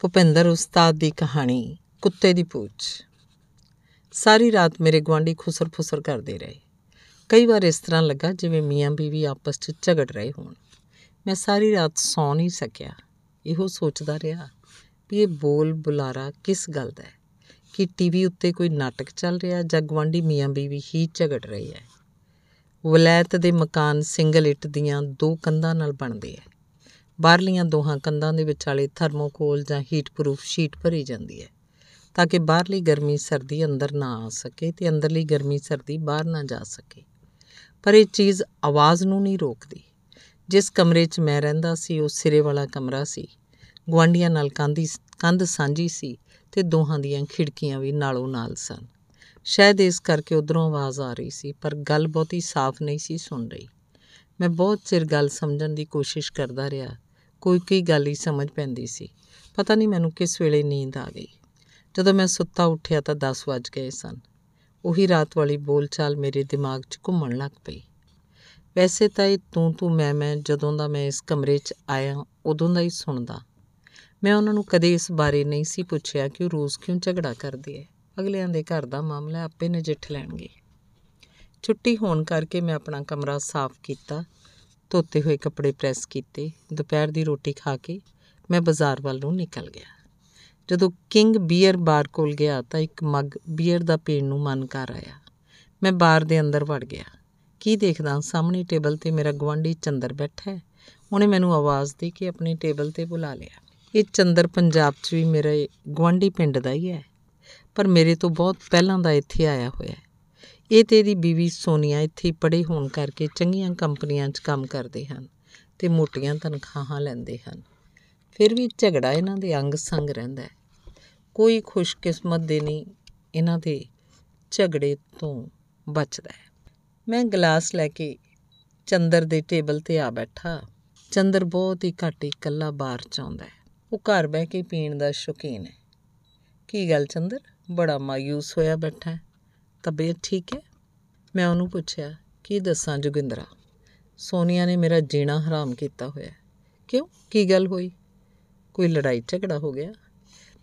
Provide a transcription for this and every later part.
ਭੁਪਿੰਦਰ ਉਸਤਾਦ ਦੀ ਕਹਾਣੀ, ਕੁੱਤੇ ਦੀ ਪੂਛ। ਸਾਰੀ ਰਾਤ ਮੇਰੇ ਗੁਆਂਢੀ ਖੁਸਰ ਫੁਸਰ ਕਰਦੇ ਰਹੇ। ਕਈ ਵਾਰ ਇਸ ਤਰ੍ਹਾਂ ਲੱਗਾ ਜਿਵੇਂ ਮੀਆਂ ਬੀਵੀ ਆਪਸ 'ਚ ਝਗੜ ਰਹੇ ਹੋਣ। ਮੈਂ ਸਾਰੀ ਰਾਤ ਸੌਂ ਨਹੀਂ ਸਕਿਆ। ਇਹੋ ਸੋਚਦਾ ਰਿਹਾ ਵੀ ਇਹ ਬੋਲ ਬੁਲਾਰਾ ਕਿਸ ਗੱਲ ਦਾ ਹੈ? ਕਿ ਟੀਵੀ ਉੱਤੇ ਕੋਈ ਨਾਟਕ ਚੱਲ ਰਿਹਾ ਜਾਂ ਗੁਆਂਢੀ ਮੀਆਂ ਬੀਵੀ ਹੀ ਝਗੜ ਰਹੇ ਹੈ? ਵਲੈਤ ਦੇ ਮਕਾਨ ਸਿੰਗਲ ਇੱਟ ਦੀਆਂ ਦੋ ਕੰਧਾਂ ਨਾਲ ਬਣਦੇ ਹੈ। ਬਾਹਰਲੀਆਂ ਦੋਹਾਂ ਕੰਧਾਂ ਦੇ ਵਿਚਾਲੇ ਥਰਮੋਕੋਲ ਜਾਂ ਹੀਟ ਪ੍ਰੂਫ ਸ਼ੀਟ ਭਰੀ ਜਾਂਦੀ ਹੈ, ਤਾਂ ਕਿ ਬਾਹਰਲੀ ਗਰਮੀ ਸਰਦੀ ਅੰਦਰ ਨਾ ਆ ਸਕੇ ਤੇ ਅੰਦਰਲੀ ਗਰਮੀ ਸਰਦੀ ਬਾਹਰ ਨਾ ਜਾ ਸਕੇ। ਪਰ ਇਹ ਚੀਜ਼ ਆਵਾਜ਼ ਨੂੰ ਨਹੀਂ ਰੋਕਦੀ। ਜਿਸ ਕਮਰੇ 'ਚ ਮੈਂ ਰਹਿੰਦਾ ਸੀ, ਉਹ ਸਿਰੇ ਵਾਲਾ ਕਮਰਾ ਸੀ। ਗੁਆਂਢੀਆਂ ਨਾਲ ਕੰਧੀ ਕੰਧ ਸਾਂਝੀ ਸੀ ਤੇ ਦੋਹਾਂ ਦੀਆਂ ਖਿੜਕੀਆਂ ਵੀ ਨਾਲੋਂ ਨਾਲ ਸਨ। ਸ਼ਾਇਦ ਇਸ ਕਰਕੇ ਉਧਰੋਂ ਆਵਾਜ਼ ਆ ਰਹੀ ਸੀ, ਪਰ ਗੱਲ ਬਹੁਤੀ ਸਾਫ਼ ਨਹੀਂ ਸੀ ਸੁਣ ਰਹੀ। ਮੈਂ ਬਹੁਤ ਚਿਰ ਗੱਲ ਸਮਝਣ ਦੀ ਕੋਸ਼ਿਸ਼ ਕਰਦਾ ਰਿਹਾ ਕੋਈ ਕੋਈ ਗੱਲ ਹੀ ਸਮਝ ਪੈਂਦੀ ਸੀ। ਪਤਾ ਨਹੀਂ ਮੈਨੂੰ ਕਿਸ ਵੇਲੇ ਨੀਂਦ ਆ ਗਈ। ਜਦੋਂ ਮੈਂ ਸੁੱਤਾ ਉੱਠਿਆ ਤਾਂ 10 ਵਜ ਗਏ ਸਨ। ਉਹੀ ਰਾਤ ਵਾਲੀ ਬੋਲਚਾਲ ਮੇਰੇ ਦਿਮਾਗ 'ਚ ਘੁੰਮਣ ਲੱਗ ਪਈ। ਵੈਸੇ ਤਾਂ ਇਹ ਤੂੰ ਤੂੰ ਮੈਂ ਮੈਂ ਜਦੋਂ ਦਾ ਮੈਂ ਇਸ ਕਮਰੇ 'ਚ ਆਇਆ ਉਦੋਂ ਦਾ ਹੀ ਸੁਣਦਾ। ਮੈਂ ਉਹਨਾਂ ਨੂੰ ਕਦੇ ਇਸ ਬਾਰੇ ਨਹੀਂ ਸੀ ਪੁੱਛਿਆ ਕਿ ਉਹ ਰੋਜ਼ ਕਿਉਂ ਝਗੜਾ ਕਰਦੇ ਐ ਅਗਲਿਆਂ ਦੇ ਘਰ ਦਾ ਮਾਮਲਾ ਆਪੇ ਨਜਿੱਠ ਲੈਣਗੇ। ਛੁੱਟੀ ਹੋਣ ਕਰਕੇ ਮੈਂ ਆਪਣਾ ਕਮਰਾ ਸਾਫ਼ ਕੀਤਾ। ਧੋਤੇ ਹੋਏ ਕੱਪੜੇ ਪ੍ਰੈਸ ਕੀਤੇ, ਦੁਪਹਿਰ ਦੀ ਰੋਟੀ ਖਾ ਕੇ ਮੈਂ ਬਾਜ਼ਾਰ ਵੱਲ ਨੂੰ ਨਿਕਲ ਗਿਆ। ਜਦੋਂ ਕਿੰਗ ਬੀਅਰ ਬਾਰ ਕੋਲ ਗਿਆ ਤਾਂ ਇੱਕ ਮੱਗ ਬੀਅਰ ਦਾ ਪੀਣ ਨੂੰ ਮਨ ਕਰ ਆਇਆ। ਮੈਂ ਬਾਰ ਦੇ ਅੰਦਰ ਵੜ ਗਿਆ। ਕੀ ਦੇਖਦਾ ਸਾਹਮਣੇ ਟੇਬਲ ਤੇ ਮੇਰਾ ਗਵਾਂਢੀ ਚੰਦਰ ਬੈਠਾ ਹੈ। ਉਹਨੇ ਮੈਨੂੰ ਆਵਾਜ਼ ਦੇ ਕੇ ਆਪਣੇ ਟੇਬਲ ਤੇ ਬੁਲਾ ਲਿਆ। ਇਹ ਚੰਦਰ ਪੰਜਾਬ 'ਚ ਵੀ ਮੇਰੇ ਗਵਾਂਢੀ ਪਿੰਡ ਦਾ ਹੀ ਹੈ। ਪਰ ਮੇਰੇ ਤੋਂ ਬਹੁਤ ਪਹਿਲਾਂ ਦਾ ਇੱਥੇ ਆਇਆ ਹੋਇਆ ਹੈ। ਇਹ ਤੇ ਇਹਦੀ ਬੀਵੀ ਸੋਨੀਆ ਇੱਥੇ ਪੜ੍ਹੇ ਹੋਣ ਕਰਕੇ ਚੰਗੀਆਂ ਕੰਪਨੀਆਂ 'ਚ ਕੰਮ ਕਰਦੇ ਹਨ ਤੇ ਮੋਟੀਆਂ ਤਨਖਾਹਾਂ ਲੈਂਦੇ ਹਨ। ਫਿਰ ਵੀ ਝਗੜਾ ਇਹਨਾਂ ਦੇ ਅੰਗ ਸੰਗ ਰਹਿੰਦਾ ਹੈ। ਕੋਈ ਖੁਸ਼ਕਿਸਮਤ ਦੇ ਨਹੀਂ, ਇਹਨਾਂ ਦੇ ਝਗੜੇ ਤੋਂ ਬਚਦਾ ਹੈ। ਮੈਂ ਗਲਾਸ ਲੈ ਕੇ ਚੰਦਰ ਦੇ ਟੇਬਲ ਤੇ ਆ ਬੈਠਾ। ਚੰਦਰ ਬਹੁਤ ਹੀ ਘੱਟ ਇਕੱਲਾ ਬਾਹਰ ਚ ਆਉਂਦਾ ਹੈ। ਉਹ ਘਰ ਬਹਿ ਕੇ ਪੀਣ ਦਾ ਸ਼ੌਕੀਨ ਹੈ। ਕੀ ਗੱਲ ਚੰਦਰ? ਬੜਾ ਮਾਯੂਸ ਹੋਇਆ ਬੈਠਾ ਹੈ। ਤਬੀਅਤ ਠੀਕ ਹੈ? ਮੈਂ ਉਹਨੂੰ ਪੁੱਛਿਆ, ਕੀ ਦੱਸਾਂ ਜੋਗਿੰਦਰਾ? ਸੋਨੀਆ ਨੇ ਮੇਰਾ ਜੀਣਾ ਹਰਾਮ ਕੀਤਾ ਹੋਇਆ ਕਿਉਂ? ਕੀ ਗੱਲ ਹੋਈ? ਕੋਈ ਲੜਾਈ ਝਗੜਾ ਹੋ ਗਿਆ?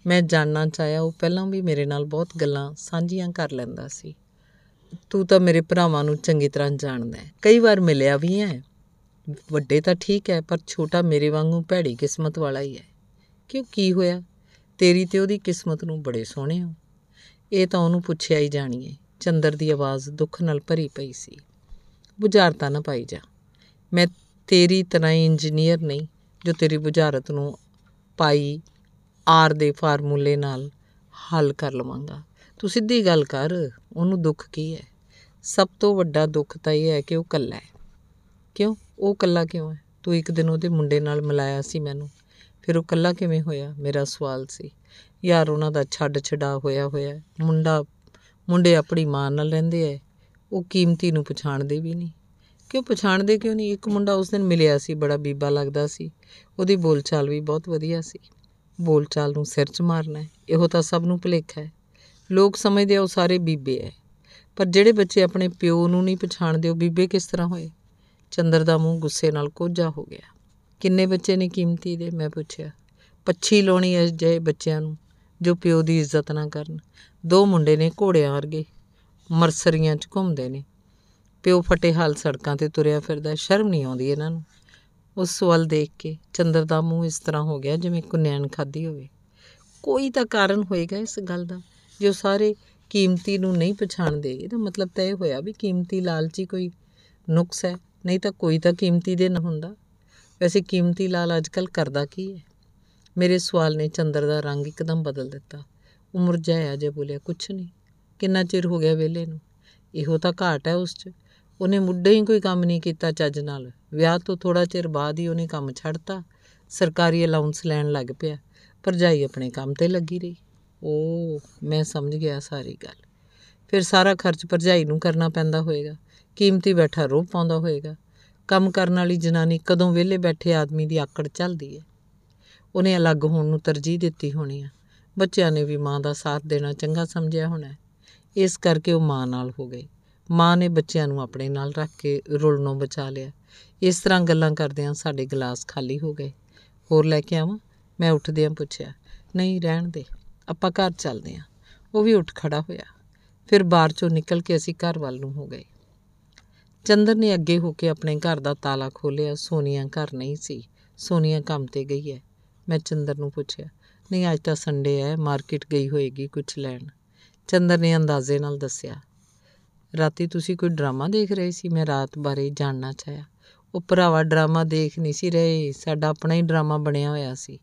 ਮੈਂ ਜਾਣਨਾ ਚਾਹਿਆ ਉਹ ਪਹਿਲਾਂ ਵੀ ਮੇਰੇ ਨਾਲ ਬਹੁਤ ਗੱਲਾਂ ਸਾਂਝੀਆਂ ਕਰ ਲੈਂਦਾ ਸੀ। ਤੂੰ ਤਾਂ ਮੇਰੇ ਭਰਾਵਾਂ ਨੂੰ ਚੰਗੀ ਤਰ੍ਹਾਂ ਜਾਣਦਾ ਹੈ। ਕਈ ਵਾਰ ਮਿਲਿਆ ਵੀ ਹੈ। ਵੱਡੇ ਤਾਂ ਠੀਕ ਹੈ, ਪਰ ਛੋਟਾ ਮੇਰੇ ਵਾਂਗੂ ਭੈੜੀ ਕਿਸਮਤ ਵਾਲਾ ਹੀ ਹੈ। ਕਿਉਂ? ਕੀ ਹੋਇਆ? ਤੇਰੀ ਤੇ ਉਹਦੀ ਕਿਸਮਤ ਨੂੰ ਬੜੇ ਸੋਹਣੇ ਹੋ। ਇਹ ਤਾਂ ਉਹਨੂੰ ਪੁੱਛਿਆ ਹੀ ਜਾਣੀਏ ਚੰਦਰ ਦੀ ਆਵਾਜ਼ ਦੁੱਖ ਨਾਲ ਭਰੀ ਪਈ ਸੀ। ਬੁਝਾਰਤਾ ਨਾ ਪਾਈ ਜਾ। ਮੈਂ ਤੇਰੀ ਤਰ੍ਹਾਂ ਇੰਜੀਨੀਅਰ ਨਹੀਂ, ਜੋ ਤੇਰੀ ਬੁਝਾਰਤ ਨੂੰ ਪਾਈ ਆਰ ਦੇ ਫਾਰਮੂਲੇ ਨਾਲ ਹੱਲ ਕਰ ਲਵਾਂਗਾ। ਤੂੰ ਸਿੱਧੀ ਗੱਲ ਕਰ, ਉਹਨੂੰ ਦੁੱਖ ਕੀ ਹੈ? ਸਭ ਤੋਂ ਵੱਡਾ ਦੁੱਖ ਤਾਂ ਇਹ ਹੈ ਕਿ ਉਹ ਕੱਲਾ ਹੈ। ਕਿਉਂ? ਉਹ ਕੱਲਾ ਕਿਉਂ ਹੈ? ਤੂੰ ਇੱਕ ਦਿਨ ਉਹਦੇ ਮੁੰਡੇ ਨਾਲ ਮਿਲਾਇਆ ਸੀ ਮੈਨੂੰ। ਫਿਰ ਉਹ ਕੱਲਾ ਕਿਵੇਂ ਹੋਇਆ? ਮੇਰਾ ਸਵਾਲ ਸੀ। ਯਾਰ, ਉਹਨਾਂ ਦਾ ਛੱਡ ਛਡਾ ਹੋਇਆ ਹੋਇਆ ਮੁੰਡਾ ਮੁੰਡੇ ਆਪਣੀ ਮਾਂ ਨਾਲ ਰਹਿੰਦੇ ਐ। ਉਹ ਕੀਮਤੀ ਨੂੰ ਪਛਾਣਦੇ ਵੀ ਨਹੀਂ। ਕਿਉਂ ਪਛਾਣਦੇ ਕਿਉਂ ਨਹੀਂ? ਇੱਕ ਮੁੰਡਾ ਉਸ ਦਿਨ ਮਿਲਿਆ ਸੀ, ਬੜਾ ਬੀਬਾ ਲੱਗਦਾ ਸੀ। ਉਹਦੀ ਬੋਲਚਾਲ ਵੀ ਬਹੁਤ ਵਧੀਆ ਸੀ। ਬੋਲਚਾਲ ਨੂੰ ਸਿਰ 'ਚ ਮਾਰਨਾ ਹੈ ਇਹੋ ਤਾਂ ਸਭ ਨੂੰ ਭੁਲੇਖਾ ਹੈ ਲੋਕ ਸਮਝਦੇ ਆ ਉਹ ਸਾਰੇ ਬੀਬੇ ਐ। ਪਰ ਜਿਹੜੇ ਬੱਚੇ ਆਪਣੇ ਪਿਓ ਨੂੰ ਨਹੀਂ ਪਛਾਣਦੇ, ਉਹ ਬੀਬੇ ਕਿਸ ਤਰ੍ਹਾਂ ਹੋਏ? ਚੰਦਰ ਦਾ ਮੂੰਹ ਗੁੱਸੇ ਨਾਲ ਕੋਝਾ ਹੋ ਗਿਆ। ਕਿੰਨੇ ਬੱਚੇ ਨੇ ਕੀਮਤੀ ਦੇ? ਮੈਂ ਪੁੱਛਿਆ। ਪੱਛੀ ਲਾਉਣੀ ਐ ਜਿਹੇ ਬੱਚਿਆਂ ਨੂੰ। ਜੋ ਪਿਓ ਦੀ ਇੱਜ਼ਤ ਨਾ ਕਰਨ। ਦੋ ਮੁੰਡੇ ਨੇ ਘੋੜਿਆਂ ਵਰਗੇ ਮਰਸਰੀਆਂ 'ਚ ਘੁੰਮਦੇ ਨੇ। ਪਿਓ ਫਟੇ ਹਾਲ ਸੜਕਾਂ ਤੇ ਤੁਰਿਆ ਫਿਰਦਾ, ਸ਼ਰਮ ਨਹੀਂ ਆਉਂਦੀ ਇਹਨਾਂ ਨੂੰ। ਉਸ ਵੱਲ ਦੇਖ ਕੇ ਚੰਦਰ ਦਾ ਮੂੰਹ ਇਸ ਤਰ੍ਹਾਂ ਹੋ ਗਿਆ ਜਿਵੇਂ ਕੁਨੈਣ ਖਾਦੀ ਹੋਵੇ। ਕੋਈ ਤਾਂ ਕਾਰਨ ਹੋਏਗਾ ਇਸ ਗੱਲ ਦਾ। ਜੋ ਸਾਰੇ ਕੀਮਤੀ ਨੂੰ ਨਹੀਂ ਪਛਾਣਦੇ, ਇਹਦਾ ਮਤਲਬ ਤਾਂ ਇਹ ਹੋਇਆ ਵੀ ਕੀਮਤੀ ਲਾਲਚੀ ਕੋਈ ਨੁਕਸ ਹੈ। ਨਹੀਂ ਤਾਂ ਕੋਈ ਤਾਂ ਕੀਮਤੀ ਦੇ ਨਾ ਹੁੰਦਾ। ਵੈਸੇ ਕੀਮਤੀ ਲਾਲ ਅੱਜਕੱਲ ਕਰਦਾ ਕੀ ਹੈ? ਮੇਰੇ ਸਵਾਲ ਨੇ ਚੰਦਰ ਦਾ ਰੰਗ ਇੱਕਦਮ ਬਦਲ ਦਿੱਤਾ। ਉਹ ਮੁਰਝਾਇਆ ਜੇ ਬੋਲਿਆ, ਕੁਛ ਨਹੀਂ। ਕਿੰਨਾ ਚਿਰ ਹੋ ਗਿਆ ਵੇਲੇ ਨੂੰ? ਇਹੋ ਤਾਂ ਘਾਟ ਹੈ ਉਸ 'ਚ। ਉਹਨੇ ਮੁੱਢੇ ਹੀ ਕੋਈ ਕੰਮ ਨਹੀਂ ਕੀਤਾ ਚੱਜ ਨਾਲ। ਵਿਆਹ ਤੋਂ ਥੋੜਾ ਚਿਰ ਬਾਅਦ ਹੀ ਉਹਨੇ ਕੰਮ ਛੱਡਤਾ। ਸਰਕਾਰੀ ਅਲਾਉਂਸ ਲੈਣ ਲੱਗ ਪਿਆ। ਭਰਜਾਈ ਆਪਣੇ ਕੰਮ ਤੇ ਲੱਗੀ ਰਹੀ। ਓ ਮੈਂ ਸਮਝ ਗਿਆ ਸਾਰੀ ਗੱਲ। ਫਿਰ ਸਾਰਾ ਖਰਚ ਭਰਜਾਈ ਨੂੰ ਕਰਨਾ ਪੈਂਦਾ ਹੋਏਗਾ। ਕੀਮਤੀ ਬੈਠਾ ਰੋਹ ਪਾਉਂਦਾ ਹੋਏਗਾ। ਕੰਮ ਕਰਨ ਵਾਲੀ ਜਨਾਨੀ ਕਦੋਂ ਵਿਹਲੇ ਬੈਠੇ ਆਦਮੀ ਦੀ ਆਕੜ ਚੱਲਦੀ ਹੈ। ਉਹਨੇ ਅਲੱਗ ਹੋਣ ਨੂੰ ਤਰਜੀਹ ਦਿੱਤੀ ਹੋਣੀ ਆ। ਬੱਚਿਆਂ ਨੇ ਵੀ ਮਾਂ ਦਾ ਸਾਥ ਦੇਣਾ ਚੰਗਾ ਸਮਝਿਆ ਹੋਣਾ ਇਸ ਕਰਕੇ ਉਹ ਮਾਂ ਨਾਲ ਹੋ ਗਏ ਮਾਂ ਨੇ ਬੱਚਿਆਂ ਨੂੰ ਆਪਣੇ ਨਾਲ ਰੱਖ ਕੇ ਰੁਲਣੋਂ ਬਚਾ ਲਿਆ। ਇਸ ਤਰ੍ਹਾਂ ਗੱਲਾਂ ਕਰਦਿਆਂ ਸਾਡੇ ਗਲਾਸ ਖਾਲੀ ਹੋ ਗਏ। ਹੋਰ ਲੈ ਕੇ ਆਵਾਂ? ਮੈਂ ਉੱਠਦਿਆਂ ਪੁੱਛਿਆ, ਨਹੀਂ, ਰਹਿਣ ਦੇ। ਆਪਾਂ ਘਰ ਚੱਲਦੇ ਹਾਂ ਉਹ ਵੀ ਉੱਠ ਖੜਾ ਹੋਇਆ। ਫਿਰ ਬਾਰ ਚੋਂ ਨਿਕਲ ਕੇ ਅਸੀਂ ਘਰ ਵੱਲ ਨੂੰ ਹੋ ਗਏ। ਚੰਦਰ ਨੇ ਅੱਗੇ ਹੋ ਕੇ ਆਪਣੇ ਘਰ ਦਾ ਤਾਲਾ ਖੋਲ੍ਹਿਆ। ਸੋਨੀਆ ਘਰ ਨਹੀਂ ਸੀ। ਸੋਨੀਆ ਕੰਮ ਤੇ ਗਈ ਹੈ। ਮੈਂ ਚੰਦਰ ਨੂੰ ਪੁੱਛਿਆ, ਨਹੀਂ, ਅੱਜ ਤਾਂ ਸੰਡੇ ਹੈ ਮਾਰਕੀਟ ਗਈ ਹੋਏਗੀ ਕੁਝ ਲੈਣ। ਚੰਦਰ ਨੇ ਅੰਦਾਜ਼ੇ ਨਾਲ ਦੱਸਿਆ, ਰਾਤੀ ਤੁਸੀਂ ਕੋਈ ਡਰਾਮਾ ਦੇਖ ਰਹੇ ਸੀ? ਮੈਂ ਰਾਤ ਬਾਰੇ ਜਾਣਨਾ ਚਾਹਿਆ। ਉਹ ਭਰਾਵਾ ਡਰਾਮਾ ਦੇਖ ਨਹੀਂ ਸੀ ਰਹੇ, ਸਾਡਾ ਆਪਣਾ ਹੀ ਡਰਾਮਾ ਬਣਿਆ ਹੋਇਆ ਸੀ।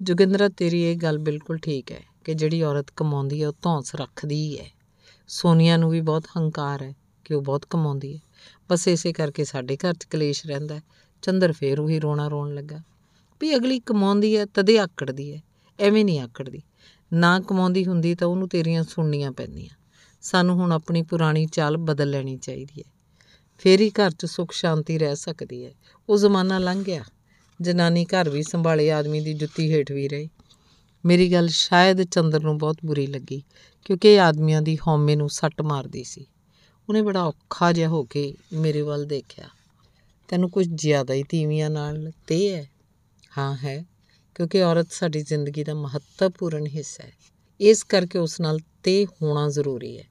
ਜੋਗਿੰਦਰਾ, ਤੇਰੀ ਇਹ ਗੱਲ ਬਿਲਕੁਲ ਠੀਕ ਹੈ ਕਿ ਜਿਹੜੀ ਔਰਤ ਕਮਾਉਂਦੀ ਹੈ, ਉਹ ਧੌਂਸ ਰੱਖਦੀ ਹੀ ਹੈ। ਸੋਨੀਆ ਨੂੰ ਵੀ ਬਹੁਤ ਹੰਕਾਰ ਹੈ ਕਿ ਉਹ ਬਹੁਤ ਕਮਾਉਂਦੀ ਹੈ। ਬਸ ਇਸੇ ਕਰਕੇ ਸਾਡੇ ਘਰ 'ਚ ਕਲੇਸ਼ ਰਹਿੰਦਾ ਹੈ। ਚੰਦਰ ਫੇਰ ਉਹੀ ਰੋਣਾ ਰੋਣ ਲੱਗਾ। ਵੀ ਅਗਲੀ ਕਮਾਉਂਦੀ ਹੈ ਤਦੇ ਆਕੜਦੀ ਹੈ, ਐਵੇਂ ਨਹੀਂ ਆਕੜਦੀ। ਨਾ ਕਮਾਉਂਦੀ ਹੁੰਦੀ ਤਾਂ ਉਹਨੂੰ ਤੇਰੀਆਂ ਸੁਣਨੀਆਂ ਪੈਂਦੀਆਂ। ਸਾਨੂੰ ਹੁਣ ਆਪਣੀ ਪੁਰਾਣੀ ਚਾਲ ਬਦਲ ਲੈਣੀ ਚਾਹੀਦੀ ਹੈ। ਫੇਰ ਹੀ ਘਰ 'ਚ ਸੁੱਖ ਸ਼ਾਂਤੀ ਰਹਿ ਸਕਦੀ ਹੈ। ਉਹ ਜ਼ਮਾਨਾ ਲੰਘ ਗਿਆ। ਜਨਾਨੀ ਘਰ ਵੀ ਸੰਭਾਲੇ ਆਦਮੀ ਦੀ ਜੁੱਤੀ ਹੇਠ ਵੀ ਰਹੇ। ਮੇਰੀ ਗੱਲ ਸ਼ਾਇਦ ਚੰਦਰ ਨੂੰ ਬਹੁਤ ਬੁਰੀ ਲੱਗੀ, ਕਿਉਂਕਿ ਇਹ ਆਦਮੀਆਂ ਦੀ ਹਉਮੈ ਨੂੰ ਸੱਟ ਮਾਰਦੀ ਸੀ। ਉਹਨੇ ਬੜਾ ਔਖਾ ਜਿਹਾ ਹੋ ਕੇ ਮੇਰੇ ਵੱਲ ਦੇਖਿਆ। ਤੈਨੂੰ ਕੁਝ ਜ਼ਿਆਦਾ ਹੀ ਤੀਵੀਆਂ ਨਾਲ ਤੇ ਹੈ। ਹਾਂ ਹੈ, ਕਿਉਂਕਿ ਔਰਤ ਸਾਡੀ ਜ਼ਿੰਦਗੀ ਦਾ ਮਹੱਤਵਪੂਰਨ ਹਿੱਸਾ ਹੈ। ਇਸ ਕਰਕੇ ਉਸ ਨਾਲ ਤੇ ਹੋਣਾ ਜ਼ਰੂਰੀ ਹੈ।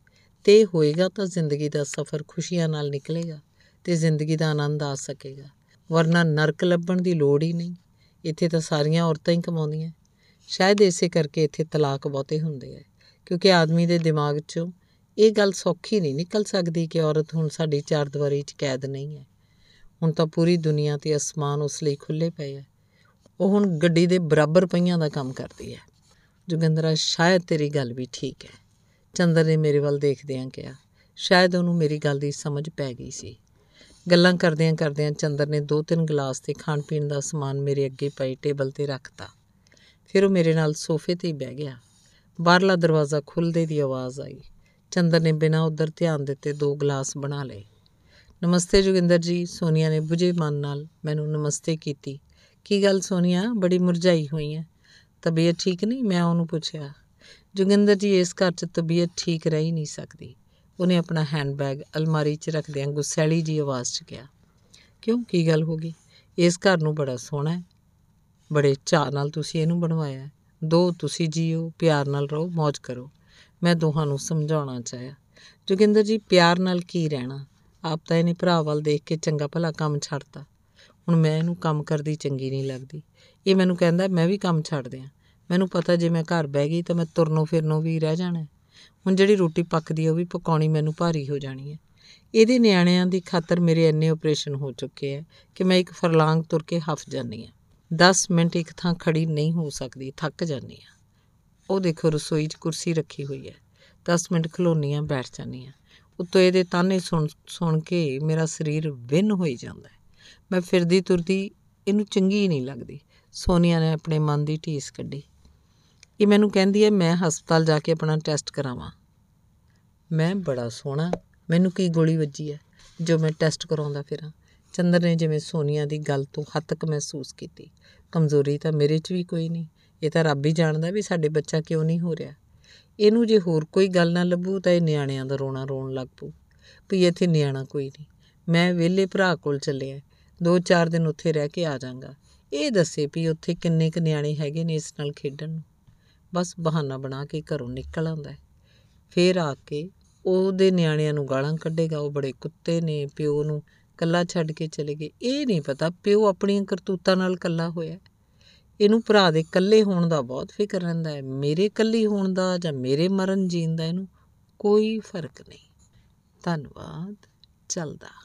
ਤੇ ਹੋਏਗਾ ਤਾਂ ਜ਼ਿੰਦਗੀ ਦਾ ਸਫ਼ਰ ਖੁਸ਼ੀਆਂ ਨਾਲ ਨਿਕਲੇਗਾ ਤੇ ਜ਼ਿੰਦਗੀ ਦਾ ਆਨੰਦ ਆ ਸਕੇਗਾ। ਵਰਨਾ ਨਰਕ ਲੱਭਣ ਦੀ ਲੋੜ ਹੀ ਨਹੀਂ। ਇੱਥੇ ਤਾਂ ਸਾਰੀਆਂ ਔਰਤਾਂ ਹੀ ਕਮਾਉਂਦੀਆਂ ਸ਼ਾਇਦ ਇਸੇ ਕਰਕੇ ਇੱਥੇ ਤਲਾਕ ਬਹੁਤੇ ਹੁੰਦੇ ਆ ਕਿਉਂਕਿ ਆਦਮੀ ਦੇ ਦਿਮਾਗ 'ਚੋਂ ਇਹ ਗੱਲ ਸੌਖੀ ਨਹੀਂ ਨਿਕਲ ਸਕਦੀ ਕਿ ਔਰਤ ਹੁਣ ਸਾਡੀ ਚਾਰਦੀਵਾਰੀ 'ਚ ਕੈਦ ਨਹੀਂ ਹੈ। ਹੁਣ ਤਾਂ ਪੂਰੀ ਦੁਨੀਆ ਤੇ ਅਸਮਾਨ ਉਸ ਲਈ ਖੁੱਲੇ ਪਏ ਆ ਉਹ ਹੁਣ ਗੱਡੀ ਦੇ ਬਰਾਬਰ ਪਹੀਆਂ ਦਾ ਕੰਮ ਕਰਦੀ ਹੈ। ਜੋਗਿੰਦਰਾ, ਸ਼ਾਇਦ ਤੇਰੀ ਗੱਲ ਵੀ ਠੀਕ ਹੈ। ਚੰਦਰ ਨੇ ਮੇਰੇ ਵੱਲ ਦੇਖਦਿਆਂ ਕਿਹਾ, ਸ਼ਾਇਦ ਉਹਨੂੰ ਮੇਰੀ ਗੱਲ ਦੀ ਸਮਝ ਪੈ ਗਈ ਸੀ। ਗੱਲਾਂ ਕਰਦਿਆਂ ਕਰਦਿਆਂ ਚੰਦਰ ਨੇ ਦੋ ਤਿੰਨ ਗਲਾਸ ਤੇ ਖਾਣ ਪੀਣ ਦਾ ਸਮਾਨ ਮੇਰੇ ਅੱਗੇ ਪਈ ਟੇਬਲ ਤੇ ਰੱਖਤਾ। ਫਿਰ ਉਹ ਮੇਰੇ ਨਾਲ ਸੋਫੇ ਤੇ ਹੀ ਬਹਿ ਗਿਆ। ਬਾਹਰਲਾ ਦਰਵਾਜ਼ਾ ਖੁੱਲਦੇ ਦੀ ਆਵਾਜ਼ ਆਈ। ਚੰਦਰ ਨੇ ਬਿਨਾਂ ਉਧਰ ਧਿਆਨ ਦਿੱਤੇ ਦੋ ਗਲਾਸ ਬਣਾ ਲਏ। ਨਮਸਤੇ ਜੋਗਿੰਦਰ ਜੀ, ਸੋਨੀਆ ਨੇ ਬੁਝੇ ਮਨ ਨਾਲ ਮੈਨੂੰ ਨਮਸਤੇ ਕੀਤੀ। ਕੀ ਗੱਲ ਸੋਨੀਆ? ਬੜੀ ਮੁਰਝਾਈ ਹੋਈ ਹੈ ਤਬੀਅਤ ਠੀਕ ਨਹੀਂ? ਮੈਂ ਉਹਨੂੰ ਪੁੱਛਿਆ। ਜੋਗਿੰਦਰ ਜੀ, ਇਸ ਘਰ 'ਚ ਤਬੀਅਤ ਠੀਕ ਰਹਿ ਹੀ ਨਹੀਂ ਸਕਦੀ। ਉਹਨੇ ਆਪਣਾ ਹੈਂਡਬੈਗ ਅਲਮਾਰੀ 'ਚ ਰੱਖਦਿਆਂ ਗੁੱਸੈਲੀ ਜੀ ਆਵਾਜ਼ 'ਚ ਕਿਹਾ, ਕਿਉਂ? ਕੀ ਗੱਲ ਹੋ ਗਈ? ਇਸ ਘਰ ਨੂੰ ਬੜਾ ਸੋਹਣਾ ਹੈ ਬੜੇ ਚਾਅ ਨਾਲ ਤੁਸੀਂ ਇਹਨੂੰ ਬਣਵਾਇਆ ਹੈ ਦੋ, ਤੁਸੀਂ ਜੀਓ, ਪਿਆਰ ਨਾਲ ਰਹੋ ਮौज ਕਰੋ। ਮੈਂ ਦੋਹਾਂ ਨੂੰ ਸਮਝਾਉਣਾ ਚਾਹਿਆ। ਜੋਗਿੰਦਰ ਜੀ, ਪਿਆਰ ਨਾਲ ਕੀ ਰਹਿਣਾ? ਆਪ ਤਾਂ ਇਹਨੇ ਭਰਾ ਵੱਲ ਦੇਖ ਕੇ ਚੰਗਾ ਭਲਾ ਕੰਮ ਛੱਡਤਾ। ਹੁਣ ਮੈਂ ਇਹਨੂੰ ਕੰਮ ਕਰਦੀ ਚੰਗੀ ਨਹੀਂ ਲੱਗਦੀ। ਇਹ ਮੈਨੂੰ ਕਹਿੰਦਾ, ਮੈਂ ਵੀ ਕੰਮ ਛੱਡ ਦਿਆਂ। ਮੈਨੂੰ ਪਤਾ ਜੇ ਮੈਂ ਘਰ ਬਹਿ ਗਈ ਤਾਂ ਮੈਂ ਤੁਰਨੋਂ ਫਿਰਨੋਂ ਵੀ ਰਹਿ ਜਾਣਾ। ਹੁਣ ਜਿਹੜੀ ਰੋਟੀ ਪੱਕਦੀ ਹੈ ਉਹ ਵੀ ਪਕਾਉਣੀ ਮੈਨੂੰ ਭਾਰੀ ਹੋ ਜਾਣੀ ਹੈ ਇਹਦੇ ਨਿਆਣਿਆਂ ਦੀ ਖਾਤਰ ਮੇਰੇ ਇੰਨੇ ਆਪਰੇਸ਼ਨ ਹੋ ਚੁੱਕੇ ਹੈ ਕਿ ਮੈਂ ਇੱਕ ਫਰਲਾਂਗ ਤੁਰ ਕੇ ਹਫ ਜਾਂਦੀ ਹਾਂ 10 ਮਿੰਟ ਇੱਕ ਥਾਂ ਖੜੀ ਨਹੀਂ ਹੋ ਸਕਦੀ, ਥੱਕ ਜਾਂਦੀ ਹਾਂ ਉਹ ਦੇਖੋ, ਰਸੋਈ 'ਚ ਕੁਰਸੀ ਰੱਖੀ ਹੋਈ ਹੈ 10 ਮਿੰਟ ਖਲੋਨੀ ਆ ਬੈਠ ਜਾਂਦੀ ਹਾਂ ਉੱਤੋਂ ਇਹਦੇ ਤਾਨੇ ਸੁਣ ਸੁਣ ਕੇ ਮੇਰਾ ਸਰੀਰ ਵਿੰਨ ਹੋਈ ਜਾਂਦਾ ਹੈ। ਮੈਂ ਫਿਰਦੀ ਤੁਰਦੀ ਇਹਨੂੰ ਚੰਗੀ ਨਹੀਂ ਲੱਗਦੀ। ਸੋਨੀਆ ਨੇ ਆਪਣੇ ਮਨ ਦੀ ਢੀਸ ਕੱਢੀ। ਇਹ ਮੈਨੂੰ ਕਹਿੰਦੀ ਹੈ, ਮੈਂ ਹਸਪਤਾਲ ਜਾ ਕੇ ਆਪਣਾ ਟੈਸਟ ਕਰਾਵਾਂ। ਮੈਂ ਬੜਾ ਸੋਹਣਾ, ਮੈਨੂੰ ਕੀ ਗੋਲੀ ਵੱਜੀ ਹੈ ਜੋ ਮੈਂ ਟੈਸਟ ਕਰਾਉਂਦਾ ਫਿਰਾਂ। ਚੰਦਰ ਨੇ ਜਿਵੇਂ ਸੋਨੀਆ ਦੀ ਗੱਲ ਤੋਂ ਹੱਦ ਤੱਕ ਮਹਿਸੂਸ ਕੀਤੀ। ਕਮਜ਼ੋਰੀ ਤਾਂ ਮੇਰੇ 'ਚ ਵੀ ਕੋਈ ਨਹੀਂ, ਇਹ ਤਾਂ ਰੱਬ ਹੀ ਜਾਣਦਾ ਵੀ ਸਾਡੇ ਬੱਚਾ ਕਿਉਂ ਨਹੀਂ ਹੋ ਰਿਹਾ। ਇਹਨੂੰ ਜੇ ਹੋਰ ਕੋਈ ਗੱਲ ਨਾ ਲੱਭੂ ਤਾਂ ਇਹ ਨਿਆਣਿਆਂ ਦਾ ਰੋਣਾ ਰੋਣ ਲੱਗ ਪੂ ਵੀ ਇੱਥੇ ਨਿਆਣਾ ਕੋਈ ਨਹੀਂ। ਮੈਂ ਵਿਹਲੇ ਭਰਾ ਕੋਲ ਚੱਲਿਆ। ਦੋ ਚਾਰ ਦਿਨ ਉੱਥੇ ਰਹਿ ਕੇ ਆ ਜਾਵਾਂਗਾ ਇਹ ਦੱਸੇ ਵੀ ਉੱਥੇ ਕਿੰਨੇ ਕੁ ਨਿਆਣੇ ਹੈਗੇ ਨੇ ਇਸ ਨਾਲ ਖੇਡਣ ਨੂੰ। ਬਸ ਬਹਾਨਾ ਬਣਾ ਕੇ ਘਰੋਂ ਨਿਕਲ ਆਉਂਦਾ। ਫੇਰ ਆ ਕੇ ਉਹਦੇ ਨਿਆਣਿਆਂ ਨੂੰ ਗਾਲਾਂ ਕੱਢੇਗਾ, ਉਹ ਬੜੇ ਕੁੱਤੇ ਨੇ, ਪਿਓ ਨੂੰ ਕੱਲਾ ਛੱਡ ਕੇ ਚਲੇ ਗਏ। ਇਹ ਨਹੀਂ ਪਤਾ ਪਿਓ ਆਪਣੀਆਂ ਕਰਤੂਤਾਂ ਨਾਲ ਕੱਲਾ ਹੋਇਆ। ਇਹਨੂੰ ਭਰਾ ਦੇ ਕੱਲੇ ਹੋਣ ਦਾ ਬਹੁਤ ਫਿਕਰ ਰਹਿੰਦਾ ਹੈ। ਮੇਰੇ ਕੱਲੀ ਹੋਣ ਦਾ ਜਾਂ ਮੇਰੇ ਮਰਨ ਜੀਣ ਦਾ ਇਹਨੂੰ ਕੋਈ ਫ਼ਰਕ ਨਹੀਂ। ਧੰਨਵਾਦ। ਚੱਲਦਾ।